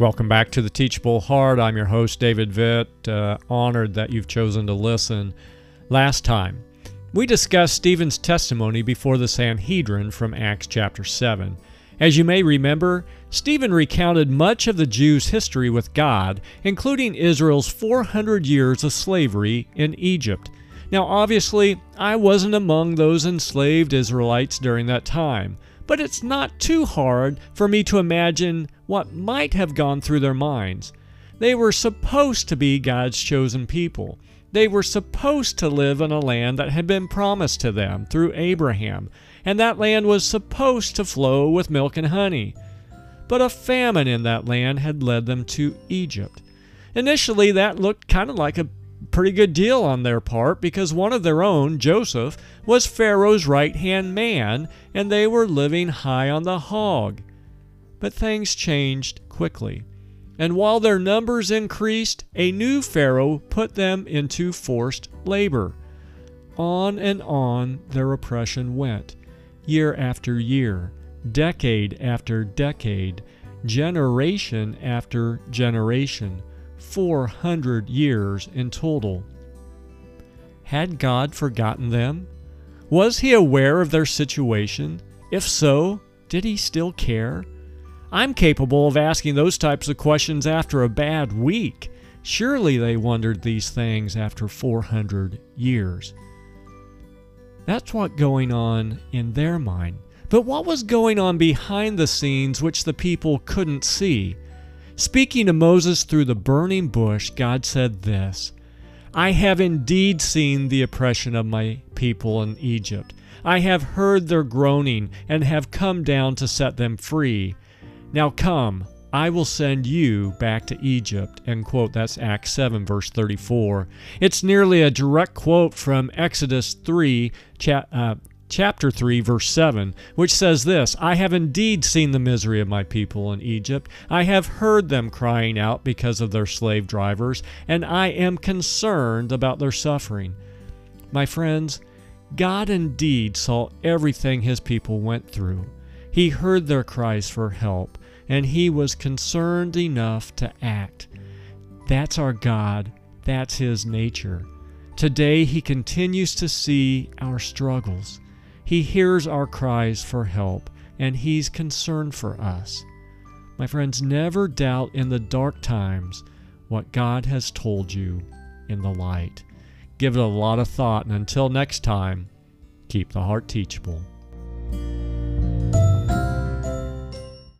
Welcome back to the Teachable Heart. I'm your host, David Vitt. Uh, honored that you've chosen to listen. Last time, we discussed Stephen's testimony before the Sanhedrin from Acts chapter 7. As you may remember, Stephen recounted much of the Jews' history with God, including Israel's 400 years of slavery in Egypt. Now, obviously, I wasn't among those enslaved Israelites during that time but it's not too hard for me to imagine what might have gone through their minds. They were supposed to be God's chosen people. They were supposed to live in a land that had been promised to them through Abraham, and that land was supposed to flow with milk and honey. But a famine in that land had led them to Egypt. Initially, that looked kind of like a pretty good deal on their part because one of their own, Joseph, was Pharaoh's right hand man and they were living high on the hog. But things changed quickly. And while their numbers increased, a new Pharaoh put them into forced labor. On and on their oppression went, year after year, decade after decade, generation after generation 400 years in total. Had God forgotten them? Was he aware of their situation? If so, did he still care? I'm capable of asking those types of questions after a bad week. Surely they wondered these things after 400 years. That's what going on in their mind. But what was going on behind the scenes which the people couldn't see? Speaking to Moses through the burning bush, God said this I have indeed seen the oppression of my people in Egypt. I have heard their groaning and have come down to set them free. Now come, I will send you back to Egypt. End quote. That's Acts 7, verse 34. It's nearly a direct quote from Exodus 3, cha- uh, chapter 3, verse 7, which says this I have indeed seen the misery of my people in Egypt. I have heard them crying out because of their slave drivers, and I am concerned about their suffering. My friends, God indeed saw everything his people went through. He heard their cries for help, and he was concerned enough to act. That's our God, that's his nature. Today, he continues to see our struggles. He hears our cries for help, and He's concerned for us. My friends, never doubt in the dark times what God has told you in the light. Give it a lot of thought, and until next time, keep the heart teachable.